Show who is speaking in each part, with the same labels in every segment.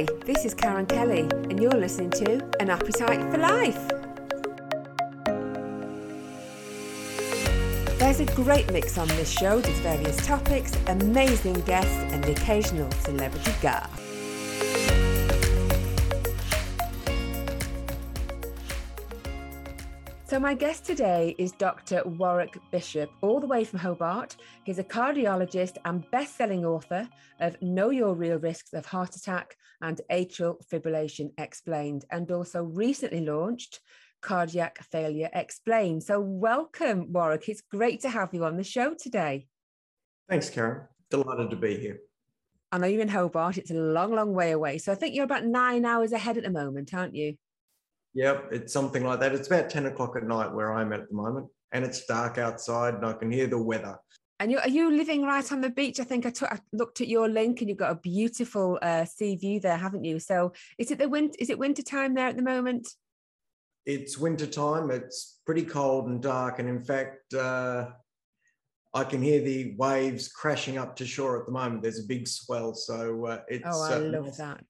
Speaker 1: Hi, this is Karen Kelly, and you're listening to An Appetite for Life. There's a great mix on this show with various topics, amazing guests, and the occasional celebrity guest. So, my guest today is Dr. Warwick Bishop, all the way from Hobart. He's a cardiologist and best selling author of Know Your Real Risks of Heart Attack and Atrial Fibrillation Explained, and also recently launched Cardiac Failure Explained. So, welcome, Warwick. It's great to have you on the show today.
Speaker 2: Thanks, Karen. Delighted to be here.
Speaker 1: I know you're in Hobart, it's a long, long way away. So, I think you're about nine hours ahead at the moment, aren't you?
Speaker 2: Yep, it's something like that. It's about 10 o'clock at night where I'm at the moment, and it's dark outside, and I can hear the weather.
Speaker 1: And you are you living right on the beach? I think I, took, I looked at your link, and you've got a beautiful uh, sea view there, haven't you? So, is it the winter? Is it winter time there at the moment?
Speaker 2: It's winter time. It's pretty cold and dark, and in fact, uh, I can hear the waves crashing up to shore at the moment. There's a big swell, so uh, it's
Speaker 1: oh, I uh, love that.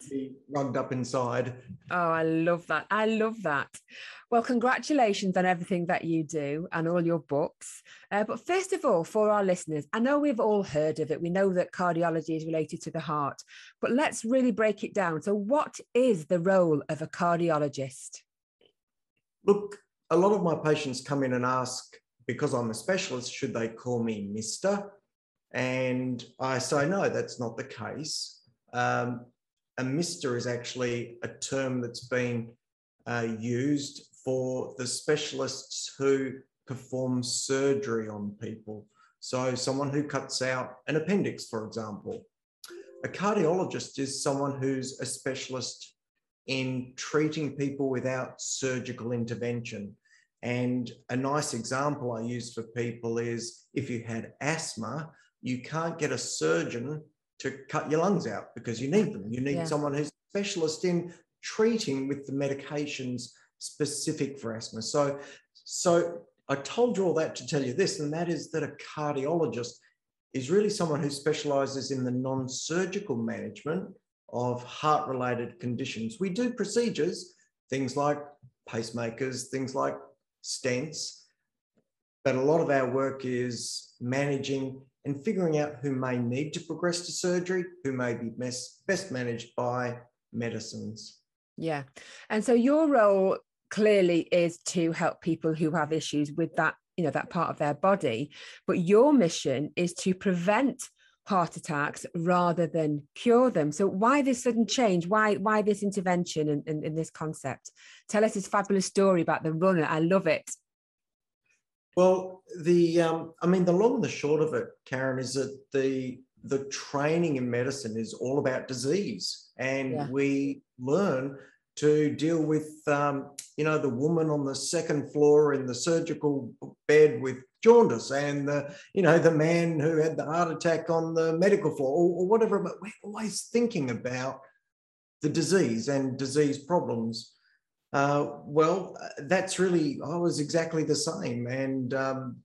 Speaker 2: Rugged up inside.
Speaker 1: Oh, I love that. I love that. Well, congratulations on everything that you do and all your books. Uh, but first of all, for our listeners, I know we've all heard of it. We know that cardiology is related to the heart, but let's really break it down. So, what is the role of a cardiologist?
Speaker 2: Look, a lot of my patients come in and ask because I'm a specialist, should they call me Mr.? And I say, no, that's not the case. Um, a Mr. is actually a term that's been uh, used for the specialists who perform surgery on people. So, someone who cuts out an appendix, for example. A cardiologist is someone who's a specialist in treating people without surgical intervention. And a nice example I use for people is if you had asthma, you can't get a surgeon to cut your lungs out because you need them. You need yeah. someone who's a specialist in treating with the medications specific for asthma. So, so I told you all that to tell you this, and that is that a cardiologist is really someone who specializes in the non surgical management of heart related conditions. We do procedures, things like pacemakers, things like stents. But a lot of our work is managing and figuring out who may need to progress to surgery, who may be best, best managed by medicines.
Speaker 1: Yeah. And so your role clearly is to help people who have issues with that, you know, that part of their body. But your mission is to prevent heart attacks rather than cure them. So why this sudden change? Why why this intervention and, and, in this concept? Tell us this fabulous story about the runner. I love it.
Speaker 2: Well, the um, I mean, the long and the short of it, Karen, is that the the training in medicine is all about disease, and yeah. we learn to deal with um, you know the woman on the second floor in the surgical bed with jaundice and the you know the man who had the heart attack on the medical floor or, or whatever. But we're always thinking about the disease and disease problems. Uh, well that's really i was exactly the same. And um,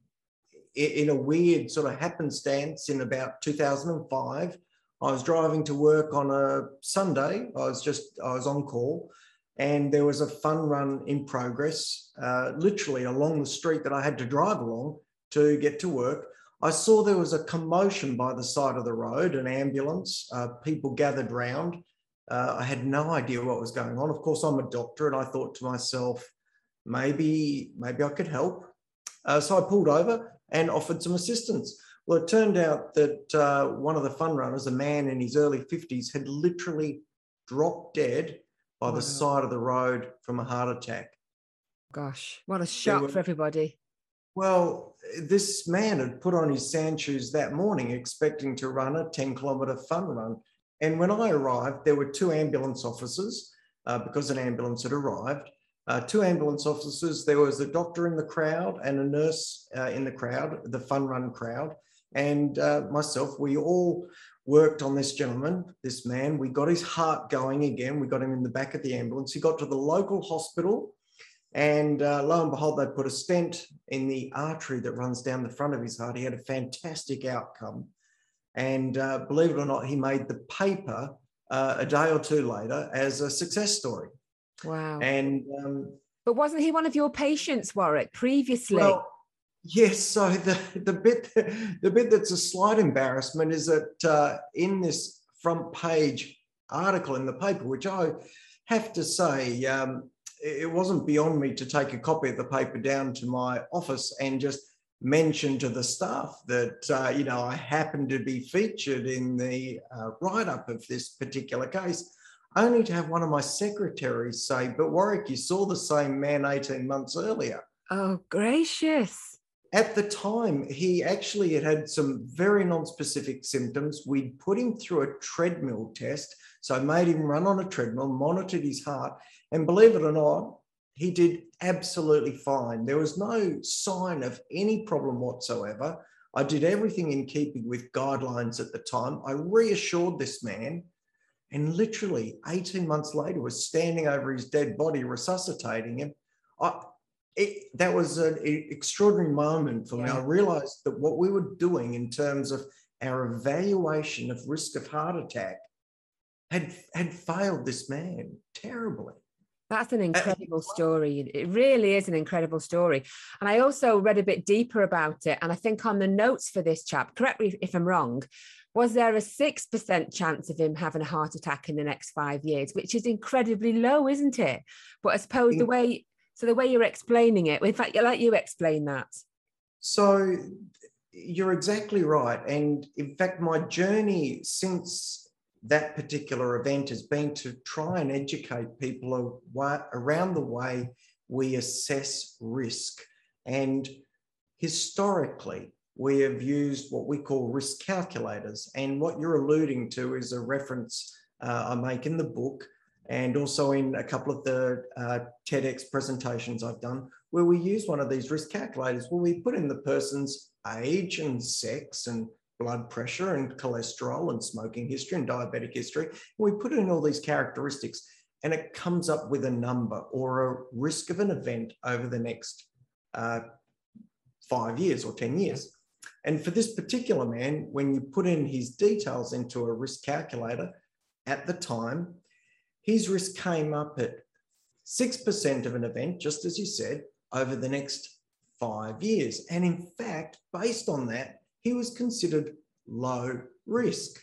Speaker 2: in a weird sort of happenstance in about 2005 i was driving to work on a sunday. I was just i was on call and there was a fun run in progress, uh, literally along the street that I had to drive along to get to work. I saw there was a commotion by the side of the road, an ambulance, uh, people gathered round. Uh, I had no idea what was going on. Of course, I'm a doctor, and I thought to myself, maybe, maybe I could help. Uh, so I pulled over and offered some assistance. Well, it turned out that uh, one of the fun runners, a man in his early 50s, had literally dropped dead by the side of the road from a heart attack.
Speaker 1: Gosh, what a shock were, for everybody.
Speaker 2: Well, this man had put on his sand shoes that morning expecting to run a 10 kilometre fun run. And when I arrived, there were two ambulance officers uh, because an ambulance had arrived. Uh, two ambulance officers. There was a doctor in the crowd and a nurse uh, in the crowd, the fun run crowd, and uh, myself. We all worked on this gentleman, this man. We got his heart going again. We got him in the back of the ambulance. He got to the local hospital and uh, lo and behold, they put a stent in the artery that runs down the front of his heart. He had a fantastic outcome. And uh, believe it or not, he made the paper uh, a day or two later as a success story.
Speaker 1: Wow.
Speaker 2: And um,
Speaker 1: but wasn't he one of your patients, Warwick, previously?
Speaker 2: Well, yes. So the the bit the bit that's a slight embarrassment is that uh, in this front page article in the paper, which I have to say, um, it wasn't beyond me to take a copy of the paper down to my office and just mention to the staff that uh, you know I happened to be featured in the uh, write-up of this particular case, only to have one of my secretaries say, "But Warwick, you saw the same man 18 months earlier."
Speaker 1: Oh, gracious!
Speaker 2: At the time, he actually had had some very non-specific symptoms. We'd put him through a treadmill test, so I made him run on a treadmill, monitored his heart, and believe it or not, he did absolutely fine. There was no sign of any problem whatsoever. I did everything in keeping with guidelines at the time. I reassured this man, and literally 18 months later was standing over his dead body, resuscitating him. I, it, that was an extraordinary moment for me. I realized that what we were doing in terms of our evaluation of risk of heart attack had, had failed this man terribly.
Speaker 1: That's an uh, incredible story. It really is an incredible story. And I also read a bit deeper about it. And I think on the notes for this chap, correct me if I'm wrong, was there a 6% chance of him having a heart attack in the next five years, which is incredibly low, isn't it? But I suppose the way, so the way you're explaining it, in fact, let you explain that.
Speaker 2: So you're exactly right. And in fact, my journey since that particular event has been to try and educate people around the way we assess risk. And historically, we have used what we call risk calculators. And what you're alluding to is a reference uh, I make in the book and also in a couple of the uh, TEDx presentations I've done, where we use one of these risk calculators where we put in the person's age and sex and blood pressure and cholesterol and smoking history and diabetic history. And we put in all these characteristics and it comes up with a number or a risk of an event over the next uh, five years or 10 years. And for this particular man, when you put in his details into a risk calculator at the time, his risk came up at 6% of an event, just as you said, over the next five years. And in fact, based on that, he was considered low risk.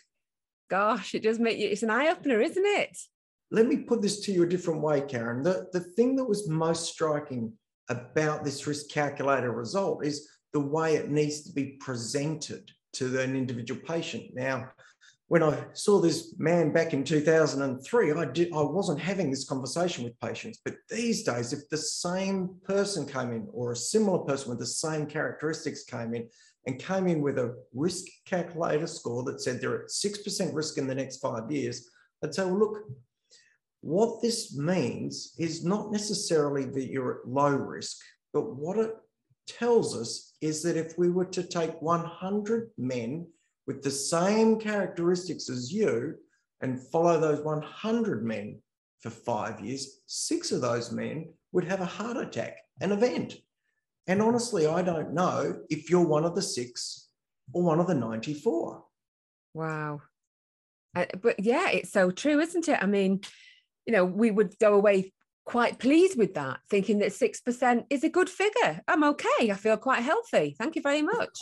Speaker 1: Gosh, it does make you, it's an eye opener, isn't it?
Speaker 2: Let me put this to you a different way, Karen. The, the thing that was most striking about this risk calculator result is the way it needs to be presented to an individual patient. Now, when I saw this man back in 2003, I did I wasn't having this conversation with patients. But these days, if the same person came in or a similar person with the same characteristics came in, and came in with a risk calculator score that said they're at 6% risk in the next five years, I'd say, well, look, what this means is not necessarily that you're at low risk, but what it tells us is that if we were to take 100 men with the same characteristics as you and follow those 100 men for five years, six of those men would have a heart attack, an event. And honestly, I don't know if you're one of the six or one of the 94.
Speaker 1: Wow. Uh, but yeah, it's so true, isn't it? I mean, you know, we would go away quite pleased with that, thinking that 6% is a good figure. I'm okay. I feel quite healthy. Thank you very much.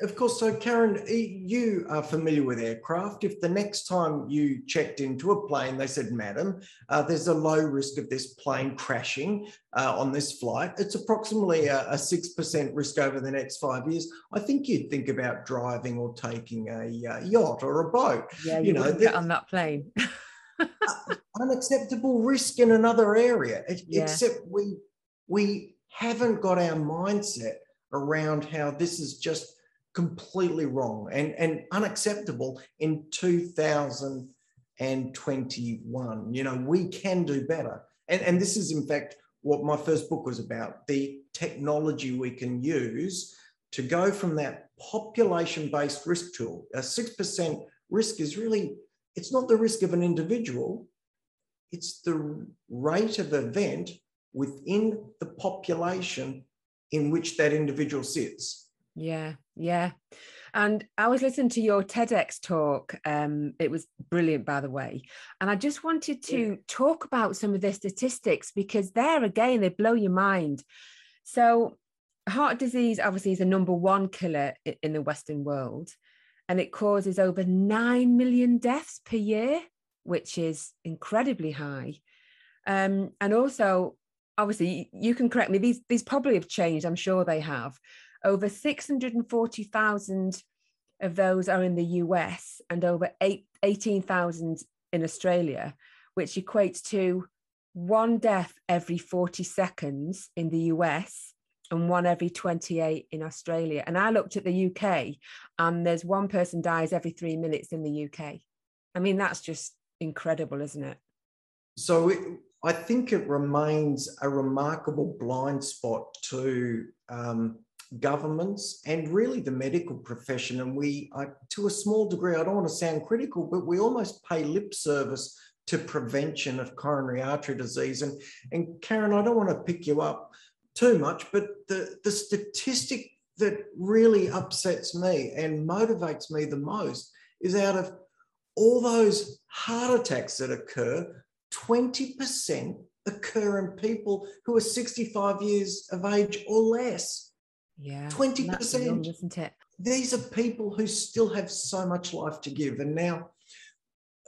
Speaker 2: Of course. So, Karen, you are familiar with aircraft. If the next time you checked into a plane, they said, Madam, uh, there's a low risk of this plane crashing uh, on this flight, it's approximately a, a, 6% risk over the next five years. I think you'd think about driving or taking a uh, yacht or a boat.
Speaker 1: Yeah, you, you know, get on that plane.
Speaker 2: unacceptable risk in another area, yeah. except we, we haven't got our mindset around how this is just completely wrong and, and unacceptable in 2021. You know, we can do better. And, and this is, in fact, what my first book was about the technology we can use to go from that population based risk tool. A 6% risk is really, it's not the risk of an individual, it's the rate of event within the population in which that individual sits.
Speaker 1: Yeah, yeah. And I was listening to your TEDx talk. Um, it was brilliant, by the way. And I just wanted to yeah. talk about some of the statistics because there again, they blow your mind. So, heart disease obviously is the number one killer in the Western world, and it causes over 9 million deaths per year, which is incredibly high. Um, and also, obviously, you can correct me, these, these probably have changed, I'm sure they have over 640,000 of those are in the US and over 18,000 in Australia, which equates to one death every 40 seconds in the US and one every 28 in Australia. And I looked at the UK and there's one person dies every three minutes in the UK. I mean, that's just incredible, isn't it?
Speaker 2: So it, I think it remains a remarkable blind spot to um, governments and really the medical profession. And we, I, to a small degree, I don't want to sound critical, but we almost pay lip service to prevention of coronary artery disease. And, and Karen, I don't want to pick you up too much, but the, the statistic that really upsets me and motivates me the most is out of all those heart attacks that occur, 20% occur in people who are 65 years of age or less.
Speaker 1: Yeah.
Speaker 2: 20%.
Speaker 1: Young, isn't it?
Speaker 2: These are people who still have so much life to give. And now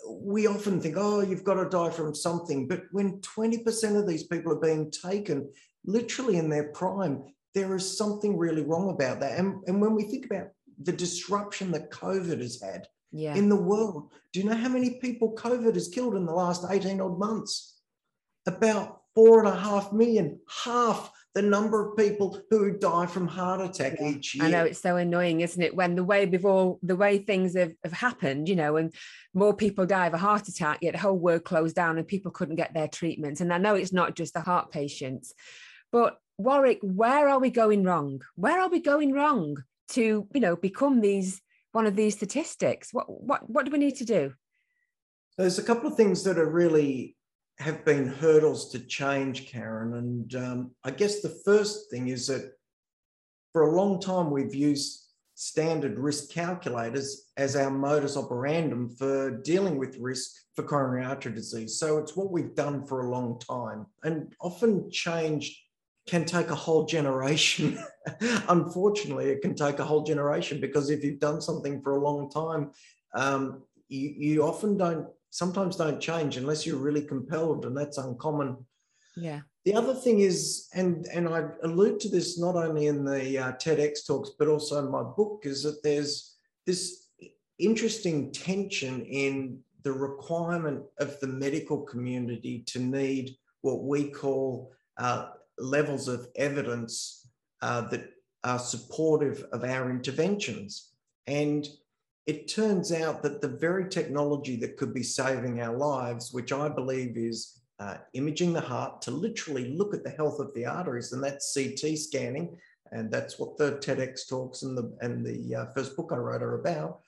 Speaker 2: we often think, oh, you've got to die from something. But when 20% of these people are being taken literally in their prime, there is something really wrong about that. And, and when we think about the disruption that COVID has had yeah. in the world, do you know how many people COVID has killed in the last 18 odd months? About four and a half million, half the number of people who die from heart attack yeah. each year.
Speaker 1: I know it's so annoying, isn't it? When the way before the way things have, have happened, you know, and more people die of a heart attack, yet the whole world closed down and people couldn't get their treatments. And I know it's not just the heart patients, but Warwick, where are we going wrong? Where are we going wrong to, you know, become these one of these statistics? What what what do we need to do?
Speaker 2: There's a couple of things that are really have been hurdles to change, Karen. And um, I guess the first thing is that for a long time we've used standard risk calculators as our modus operandum for dealing with risk for coronary artery disease. So it's what we've done for a long time. And often change can take a whole generation. Unfortunately, it can take a whole generation because if you've done something for a long time, um, you, you often don't sometimes don't change unless you're really compelled, and that's uncommon.
Speaker 1: Yeah.
Speaker 2: The other thing is, and and I allude to this not only in the uh, TEDx talks but also in my book, is that there's this interesting tension in the requirement of the medical community to need what we call uh, levels of evidence uh, that are supportive of our interventions. And it turns out that the very technology that could be saving our lives, which I believe is uh, imaging the heart to literally look at the health of the arteries, and that's CT scanning, and that's what the TEDx talks and the and the uh, first book I wrote are about.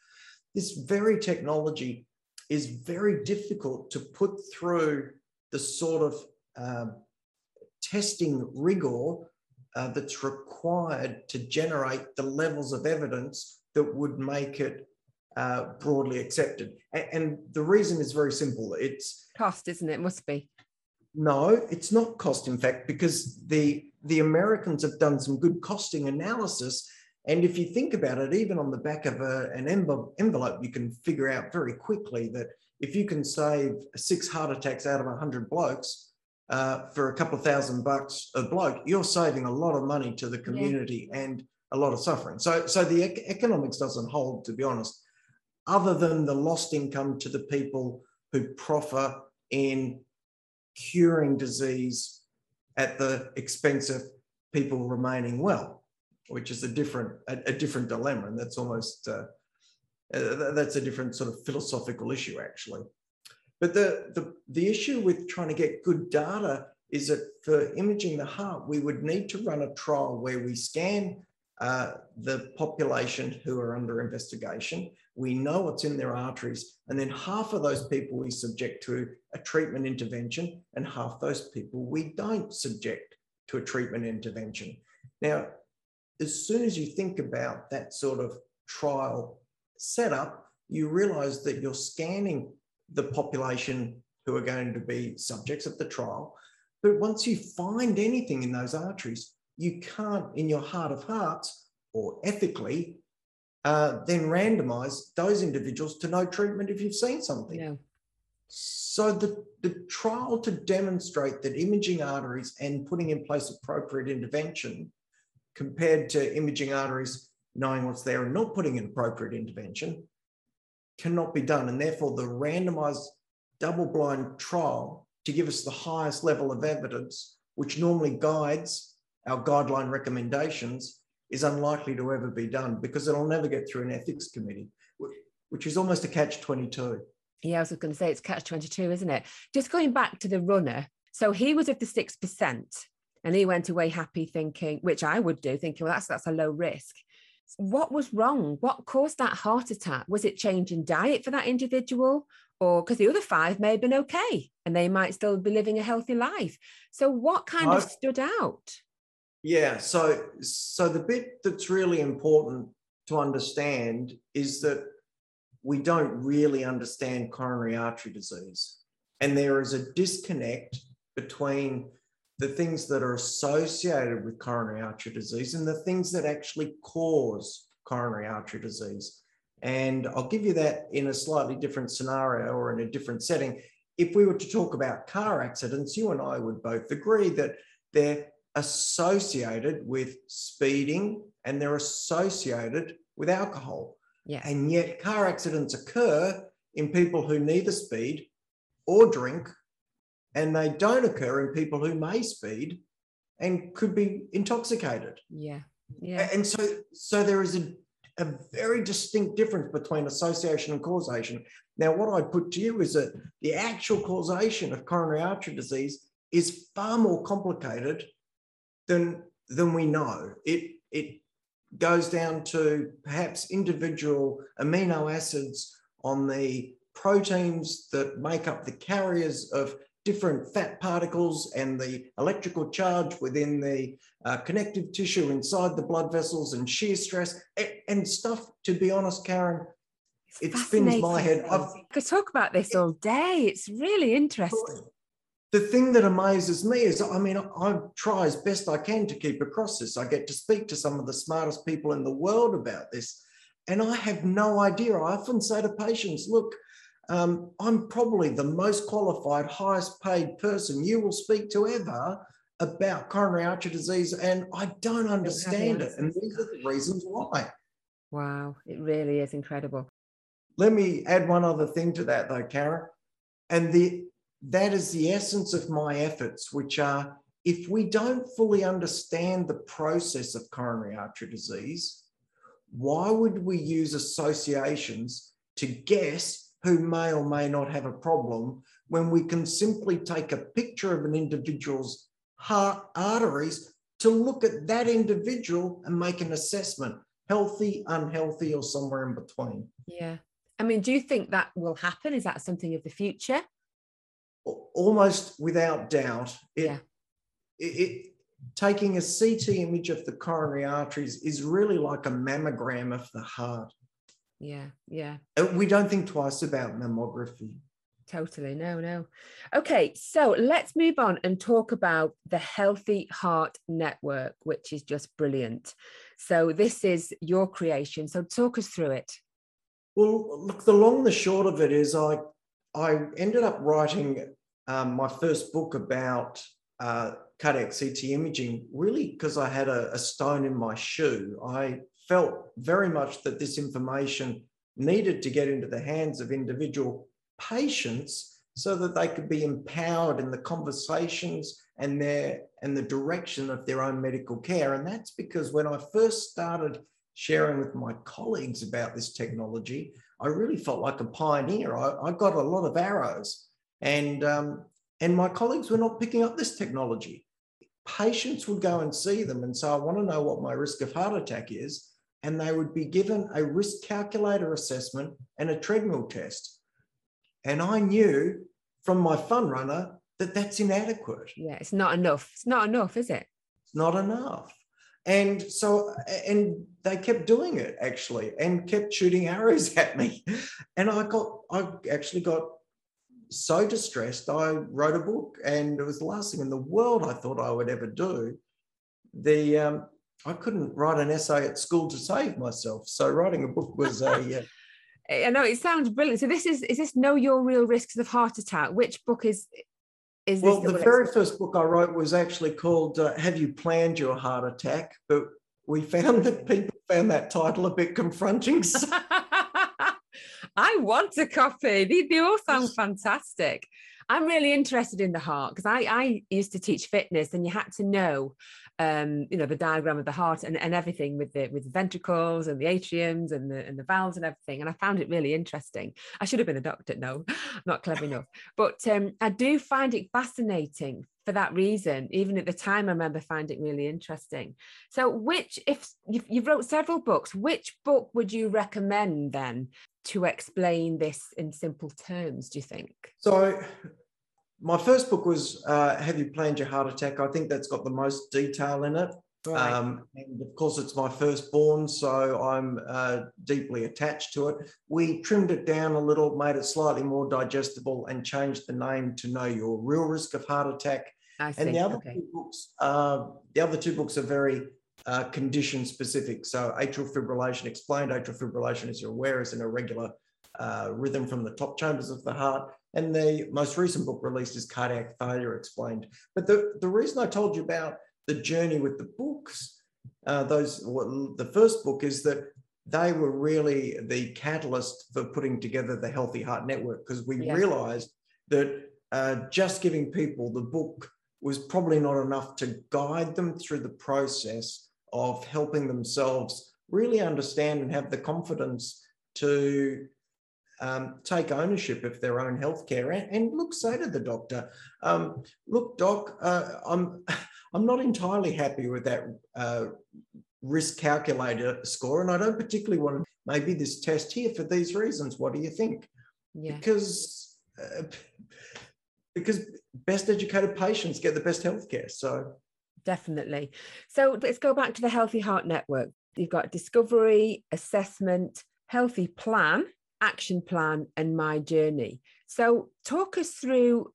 Speaker 2: This very technology is very difficult to put through the sort of um, testing rigor uh, that's required to generate the levels of evidence that would make it uh, broadly accepted. And, and the reason is very simple. It's
Speaker 1: cost, isn't it? Must be.
Speaker 2: No, it's not cost, in fact, because the the Americans have done some good costing analysis. And if you think about it, even on the back of a, an envelope, you can figure out very quickly that if you can save six heart attacks out of 100 blokes uh, for a couple of thousand bucks a bloke, you're saving a lot of money to the community yeah. and a lot of suffering. So, so the economics doesn't hold, to be honest other than the lost income to the people who proffer in curing disease at the expense of people remaining well, which is a different a, a different dilemma, and that's almost uh, uh, that's a different sort of philosophical issue actually. But the, the the issue with trying to get good data is that for imaging the heart, we would need to run a trial where we scan uh, the population who are under investigation. We know what's in their arteries. And then half of those people we subject to a treatment intervention, and half those people we don't subject to a treatment intervention. Now, as soon as you think about that sort of trial setup, you realize that you're scanning the population who are going to be subjects of the trial. But once you find anything in those arteries, you can't, in your heart of hearts or ethically, uh, then randomize those individuals to no treatment if you've seen something. Yeah. So the, the trial to demonstrate that imaging arteries and putting in place appropriate intervention compared to imaging arteries, knowing what's there and not putting in appropriate intervention cannot be done. And therefore the randomized double-blind trial to give us the highest level of evidence, which normally guides our guideline recommendations, is unlikely to ever be done because it'll never get through an ethics committee, which is almost a catch 22.
Speaker 1: Yeah, I was going to say it's catch 22, isn't it? Just going back to the runner. So he was of the 6% and he went away happy thinking, which I would do, thinking, well, that's, that's a low risk. What was wrong? What caused that heart attack? Was it changing diet for that individual? or because the other five may have been okay and they might still be living a healthy life. So what kind of stood out?
Speaker 2: Yeah, so so the bit that's really important to understand is that we don't really understand coronary artery disease. And there is a disconnect between the things that are associated with coronary artery disease and the things that actually cause coronary artery disease. And I'll give you that in a slightly different scenario or in a different setting. If we were to talk about car accidents, you and I would both agree that they're associated with speeding and they're associated with alcohol.
Speaker 1: Yeah.
Speaker 2: And yet, car accidents occur in people who neither speed or drink, and they don't occur in people who may speed and could be intoxicated.
Speaker 1: Yeah. Yeah.
Speaker 2: And so, so there is a a very distinct difference between association and causation. Now, what I put to you is that the actual causation of coronary artery disease is far more complicated than, than we know. It, it goes down to perhaps individual amino acids on the proteins that make up the carriers of different fat particles and the electrical charge within the uh, connective tissue inside the blood vessels and shear stress and, and stuff, to be honest, Karen, it spins my head.
Speaker 1: I could talk about this all day. It's really interesting.
Speaker 2: The thing that amazes me is, I mean, I try as best I can to keep across this. I get to speak to some of the smartest people in the world about this, and I have no idea. I often say to patients, look, um, I'm probably the most qualified, highest paid person you will speak to ever about coronary artery disease, and I don't understand it. And these are the reasons why.
Speaker 1: Wow, it really is incredible.
Speaker 2: Let me add one other thing to that, though, Karen. And the that is the essence of my efforts, which are if we don't fully understand the process of coronary artery disease, why would we use associations to guess who may or may not have a problem when we can simply take a picture of an individual's heart arteries to look at that individual and make an assessment healthy, unhealthy, or somewhere in between.
Speaker 1: Yeah. I mean, do you think that will happen? Is that something of the future?
Speaker 2: Almost without doubt. It, yeah. It, it, taking a CT image of the coronary arteries is really like a mammogram of the heart.
Speaker 1: Yeah, yeah.
Speaker 2: Uh, we don't think twice about mammography.
Speaker 1: Totally. No, no. Okay, so let's move on and talk about the Healthy Heart Network, which is just brilliant. So, this is your creation. So, talk us through it.
Speaker 2: Well, look, the long, the short of it is, I I ended up writing um, my first book about uh, cardiac CT imaging, really because I had a, a stone in my shoe. I felt very much that this information needed to get into the hands of individual patients so that they could be empowered in the conversations and their and the direction of their own medical care and that's because when i first started sharing with my colleagues about this technology i really felt like a pioneer i, I got a lot of arrows and um, and my colleagues were not picking up this technology patients would go and see them and say i want to know what my risk of heart attack is and they would be given a risk calculator assessment and a treadmill test. And I knew from my fun runner that that's inadequate.
Speaker 1: Yeah, it's not enough. It's not enough, is it?
Speaker 2: It's not enough. And so, and they kept doing it actually and kept shooting arrows at me. And I got, I actually got so distressed. I wrote a book and it was the last thing in the world I thought I would ever do. The, um, I couldn't write an essay at school to save myself. So writing a book was a, uh,
Speaker 1: I know it sounds brilliant. So this is is this Know Your Real Risks of Heart Attack? Which book is is
Speaker 2: well, the very first book I wrote was actually called uh, "Have You Planned Your Heart Attack?" But we found that people found that title a bit confronting.
Speaker 1: I want a copy. They, they all sound fantastic. I'm really interested in the heart because I, I used to teach fitness and you had to know um, you know, the diagram of the heart and, and everything with the with the ventricles and the atriums and the and the valves and everything. And I found it really interesting. I should have been a doctor, no, not clever enough. But um, I do find it fascinating for that reason. Even at the time, I remember finding it really interesting. So, which, if you've, you've wrote several books, which book would you recommend then to explain this in simple terms? Do you think?
Speaker 2: So, my first book was uh, Have You Planned Your Heart Attack? I think that's got the most detail in it. Right. Um, and of course, it's my firstborn, so I'm uh, deeply attached to it. We trimmed it down a little, made it slightly more digestible, and changed the name to Know Your Real Risk of Heart Attack.
Speaker 1: I see.
Speaker 2: And the other
Speaker 1: okay.
Speaker 2: two books, uh, the other two books are very uh, condition specific. So atrial fibrillation explained. Atrial fibrillation, as you're aware, is an irregular uh, rhythm from the top chambers of the heart. And the most recent book released is Cardiac Failure Explained. But the, the reason I told you about the journey with the books, uh, those well, the first book is that they were really the catalyst for putting together the Healthy Heart Network because we yeah. realized that uh, just giving people the book was probably not enough to guide them through the process of helping themselves really understand and have the confidence to um, take ownership of their own healthcare and, and look, say to the doctor, um, look, doc, uh, I'm, I'm not entirely happy with that uh, risk calculator score, and I don't particularly want maybe this test here for these reasons. What do you think?
Speaker 1: Yeah.
Speaker 2: Because uh, because best educated patients get the best healthcare. So
Speaker 1: definitely. So let's go back to the Healthy Heart Network. You've got discovery, assessment, healthy plan, action plan and my journey. So talk us through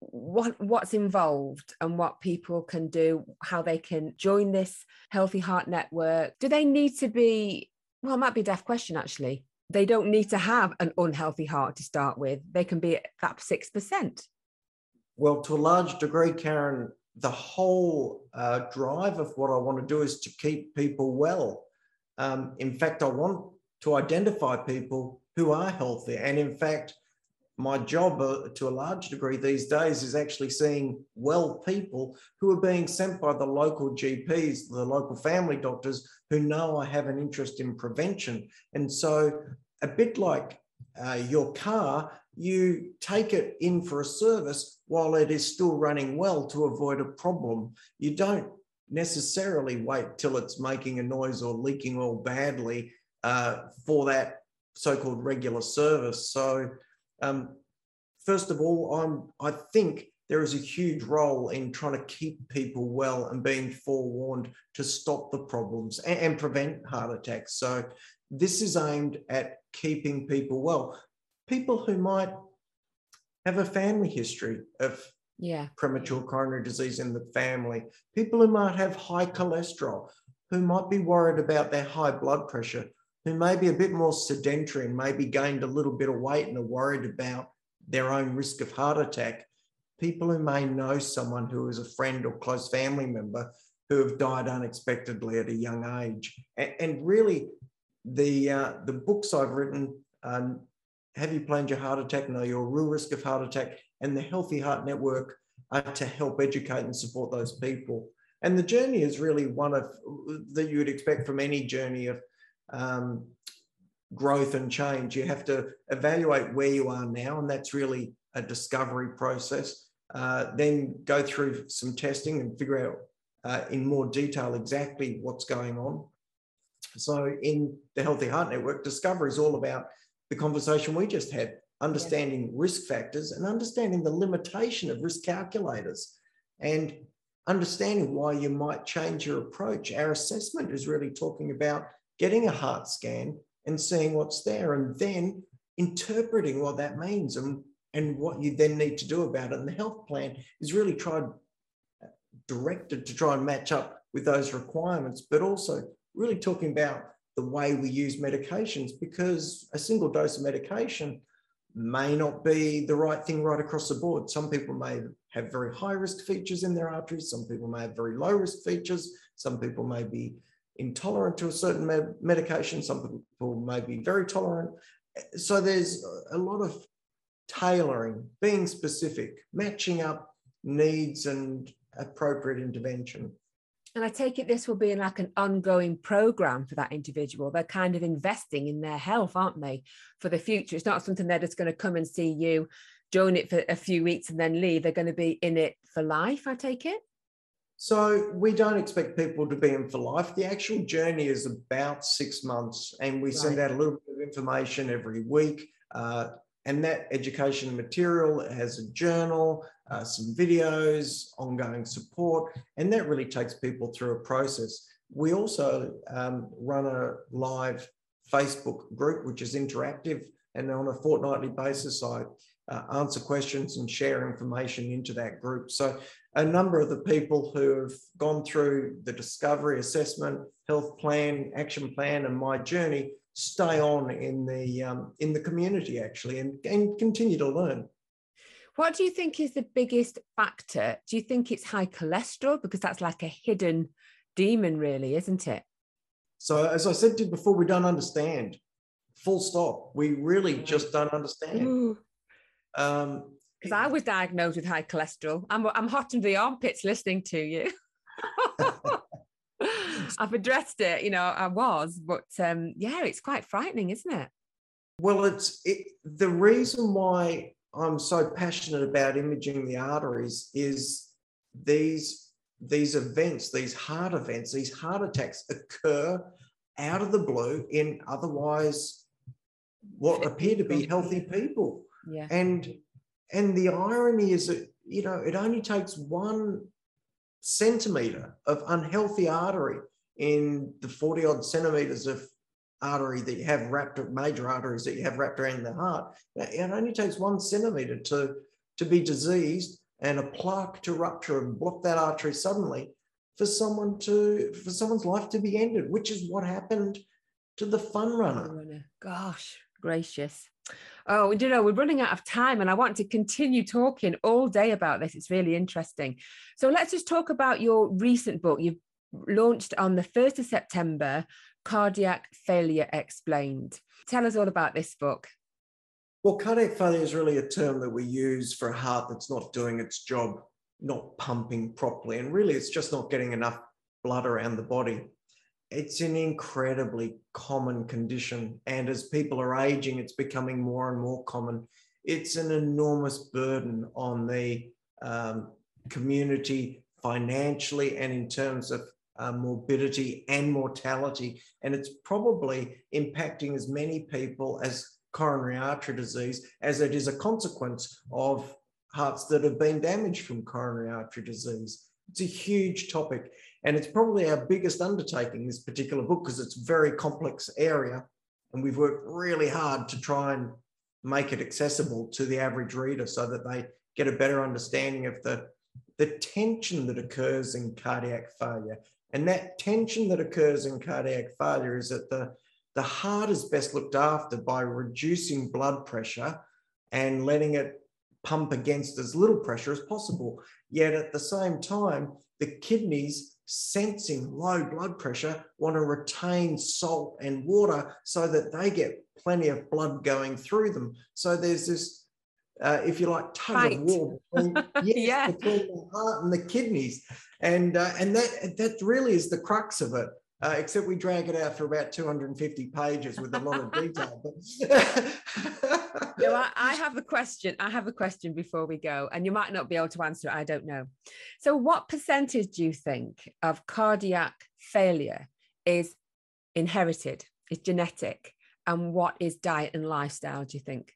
Speaker 1: what what's involved and what people can do, how they can join this healthy heart network. Do they need to be well, it might be a deaf question actually. They don't need to have an unhealthy heart to start with. They can be at that six percent.
Speaker 2: Well, to a large degree, Karen, the whole uh, drive of what I want to do is to keep people well. Um, in fact, I want to identify people who are healthy. And in fact, my job uh, to a large degree these days is actually seeing well people who are being sent by the local GPs, the local family doctors who know I have an interest in prevention. And so, a bit like uh, your car, you take it in for a service while it is still running well to avoid a problem. You don't necessarily wait till it's making a noise or leaking oil badly uh, for that so-called regular service. So, um, first of all, I'm I think there is a huge role in trying to keep people well and being forewarned to stop the problems and, and prevent heart attacks. So, this is aimed at keeping people well. People who might have a family history of
Speaker 1: yeah.
Speaker 2: premature coronary disease in the family, people who might have high cholesterol, who might be worried about their high blood pressure, who may be a bit more sedentary and maybe gained a little bit of weight and are worried about their own risk of heart attack, people who may know someone who is a friend or close family member who have died unexpectedly at a young age. And, and really, the, uh, the books I've written, um, Have You Planned Your Heart Attack? Know Your Real Risk of Heart Attack, and the Healthy Heart Network are to help educate and support those people. And the journey is really one of that you would expect from any journey of um, growth and change. You have to evaluate where you are now, and that's really a discovery process. Uh, then go through some testing and figure out uh, in more detail exactly what's going on. So, in the Healthy Heart Network, discovery is all about the conversation we just had, understanding risk factors and understanding the limitation of risk calculators. And understanding why you might change your approach. Our assessment is really talking about getting a heart scan and seeing what's there and then interpreting what that means and, and what you then need to do about it. And the health plan is really tried directed to try and match up with those requirements, but also really talking about the way we use medications because a single dose of medication may not be the right thing right across the board. Some people may have very high risk features in their arteries, some people may have very low risk features, some people may be intolerant to a certain med- medication, some people may be very tolerant. So there's a lot of tailoring, being specific, matching up needs and appropriate intervention.
Speaker 1: And I take it this will be like an ongoing program for that individual. They're kind of investing in their health, aren't they, for the future? It's not something they're just going to come and see you, join it for a few weeks and then leave. They're going to be in it for life, I take it.
Speaker 2: So we don't expect people to be in for life. The actual journey is about six months, and we right. send out a little bit of information every week. Uh, and that education material has a journal, uh, some videos, ongoing support, and that really takes people through a process. We also um, run a live Facebook group, which is interactive, and on a fortnightly basis, I uh, answer questions and share information into that group. So, a number of the people who have gone through the discovery assessment, health plan, action plan, and my journey stay on in the um, in the community actually and, and continue to learn.
Speaker 1: What do you think is the biggest factor? Do you think it's high cholesterol because that's like a hidden demon, really, isn't it?
Speaker 2: So, as I said to you before, we don't understand. Full stop. We really just don't understand.
Speaker 1: Um, because I was diagnosed with high cholesterol. I'm I'm hot in the armpits listening to you. I've addressed it, you know, I was, but um, yeah, it's quite frightening, isn't it?
Speaker 2: Well, it's it, the reason why I'm so passionate about imaging the arteries is these these events, these heart events, these heart attacks occur out of the blue in otherwise what appear to be healthy people.
Speaker 1: Yeah.
Speaker 2: And and the irony is that you know it only takes one centimeter of unhealthy artery in the 40 odd centimeters of artery that you have wrapped, major arteries that you have wrapped around the heart. It only takes one centimeter to, to be diseased and a plaque to rupture and block that artery suddenly for someone to for someone's life to be ended, which is what happened to the fun runner.
Speaker 1: Oh, Gosh, gracious. Oh, you know, we're running out of time and I want to continue talking all day about this. It's really interesting. So let's just talk about your recent book. You've launched on the 1st of September, Cardiac Failure Explained. Tell us all about this book.
Speaker 2: Well, cardiac failure is really a term that we use for a heart that's not doing its job, not pumping properly. And really, it's just not getting enough blood around the body. It's an incredibly common condition. And as people are aging, it's becoming more and more common. It's an enormous burden on the um, community financially and in terms of uh, morbidity and mortality. And it's probably impacting as many people as coronary artery disease as it is a consequence of hearts that have been damaged from coronary artery disease. It's a huge topic. And it's probably our biggest undertaking, this particular book, because it's a very complex area. And we've worked really hard to try and make it accessible to the average reader so that they get a better understanding of the, the tension that occurs in cardiac failure and that tension that occurs in cardiac failure is that the, the heart is best looked after by reducing blood pressure and letting it pump against as little pressure as possible. Yet at the same time, the kidneys, sensing low blood pressure, want to retain salt and water so that they get plenty of blood going through them. So there's this, uh, if you like, tug Fight. of war between, yes, yeah. between the heart and the kidneys and uh, and that that really is the crux of it. Uh, except we drag it out for about 250 pages with a lot of detail.
Speaker 1: But no, I, I, have a question. I have a question before we go, and you might not be able to answer it. I don't know. So, what percentage do you think of cardiac failure is inherited, is genetic, and what is diet and lifestyle? Do you think?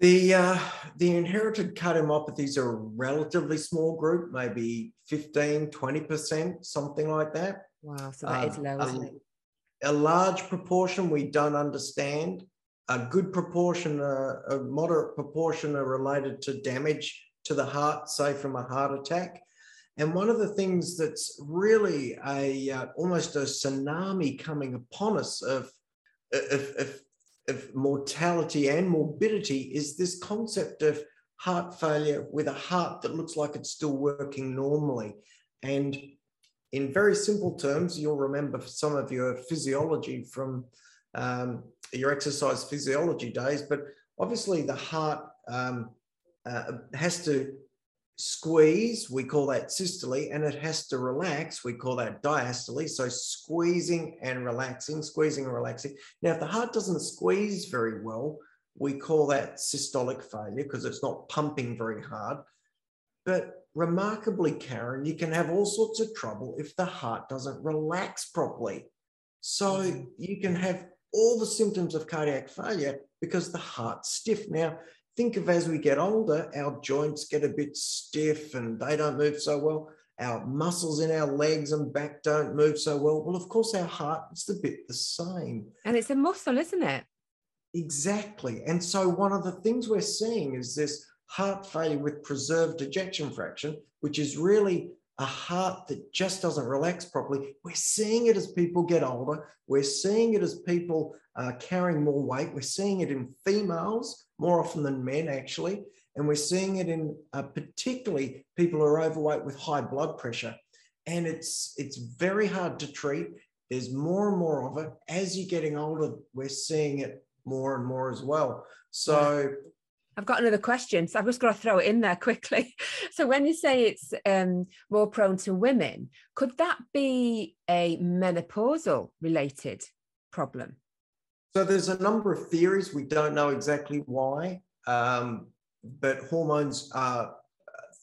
Speaker 2: The, uh, the inherited cardiomyopathies are a relatively small group, maybe 15, 20%, something like that.
Speaker 1: Wow, so that uh, is low, isn't it?
Speaker 2: A large proportion we don't understand. A good proportion, uh, a moderate proportion are related to damage to the heart, say from a heart attack. And one of the things that's really a uh, almost a tsunami coming upon us of, of, of of mortality and morbidity is this concept of heart failure with a heart that looks like it's still working normally. And in very simple terms, you'll remember some of your physiology from um, your exercise physiology days, but obviously the heart um, uh, has to squeeze, we call that systole, and it has to relax, we call that diastole. So squeezing and relaxing, squeezing and relaxing. Now, if the heart doesn't squeeze very well, we call that systolic failure because it's not pumping very hard. But remarkably, Karen, you can have all sorts of trouble if the heart doesn't relax properly. So mm-hmm. you can have all the symptoms of cardiac failure because the heart's stiff. Now, think of as we get older, our joints get a bit stiff and they don't move so well. Our muscles in our legs and back don't move so well. Well, of course, our heart is a bit the same.
Speaker 1: And it's a muscle, isn't it?
Speaker 2: Exactly. And so, one of the things we're seeing is this heart failure with preserved ejection fraction, which is really a heart that just doesn't relax properly. We're seeing it as people get older. We're seeing it as people are carrying more weight. We're seeing it in females more often than men, actually. And we're seeing it in uh, particularly people who are overweight with high blood pressure. And it's, it's very hard to treat. There's more and more of it. As you're getting older, we're seeing it more and more as well. So,
Speaker 1: I've got another question, so I've just got to throw it in there quickly. So, when you say it's um, more prone to women, could that be a menopausal related problem?
Speaker 2: So there's a number of theories. We don't know exactly why, um, but hormones are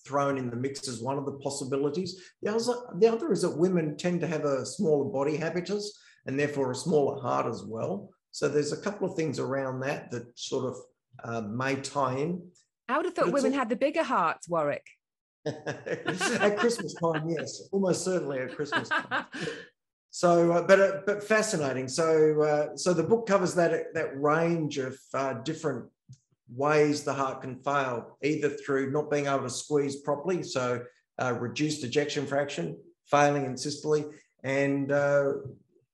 Speaker 2: thrown in the mix as one of the possibilities. The other, the other is that women tend to have a smaller body habitus and therefore a smaller heart as well. So there's a couple of things around that that sort of uh, may tie in.
Speaker 1: I would have thought women a- had the bigger hearts, Warrick.
Speaker 2: at Christmas time, yes, almost certainly at Christmas time. So, uh, but uh, but fascinating. So, uh, so the book covers that that range of uh, different ways the heart can fail, either through not being able to squeeze properly, so uh, reduced ejection fraction, failing in systole, and uh,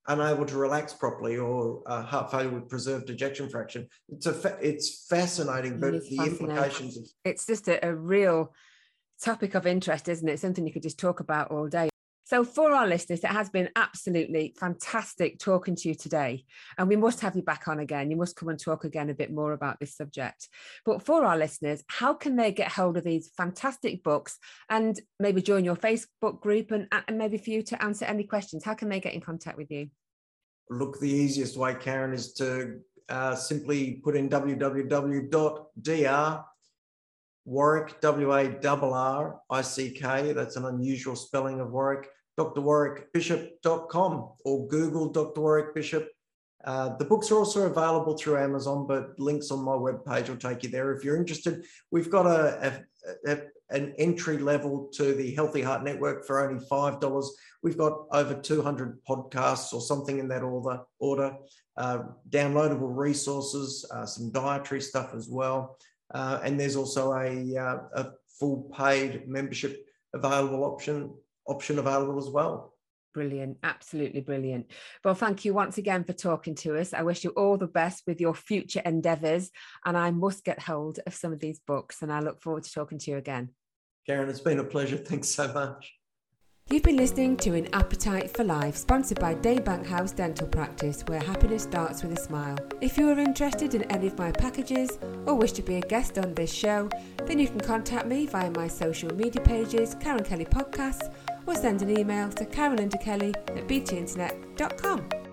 Speaker 2: unable to relax properly, or uh, heart failure with preserved ejection fraction. It's a fa- it's fascinating, but the fascinating. implications.
Speaker 1: It's just a, a real topic of interest, isn't it? Something you could just talk about all day. So, for our listeners, it has been absolutely fantastic talking to you today. And we must have you back on again. You must come and talk again a bit more about this subject. But for our listeners, how can they get hold of these fantastic books and maybe join your Facebook group and, and maybe for you to answer any questions? How can they get in contact with you?
Speaker 2: Look, the easiest way, Karen, is to uh, simply put in www.dr Warrick, W A R R I C K. That's an unusual spelling of Warwick drwarrickbishop.com or Google Dr. Warrick Bishop. Uh, the books are also available through Amazon, but links on my webpage will take you there if you're interested. We've got a, a, a an entry level to the Healthy Heart Network for only $5. We've got over 200 podcasts or something in that order, order uh, downloadable resources, uh, some dietary stuff as well. Uh, and there's also a, uh, a full paid membership available option option available as well.
Speaker 1: Brilliant, absolutely brilliant. Well, thank you once again for talking to us. I wish you all the best with your future endeavours, and I must get hold of some of these books. And I look forward to talking to you again.
Speaker 2: Karen, it's been a pleasure. Thanks so much.
Speaker 1: You've been listening to An Appetite for Life, sponsored by Daybank House Dental Practice, where happiness starts with a smile. If you are interested in any of my packages or wish to be a guest on this show, then you can contact me via my social media pages, Karen Kelly Podcasts, or send an email to karenlindakelly at btinternet.com.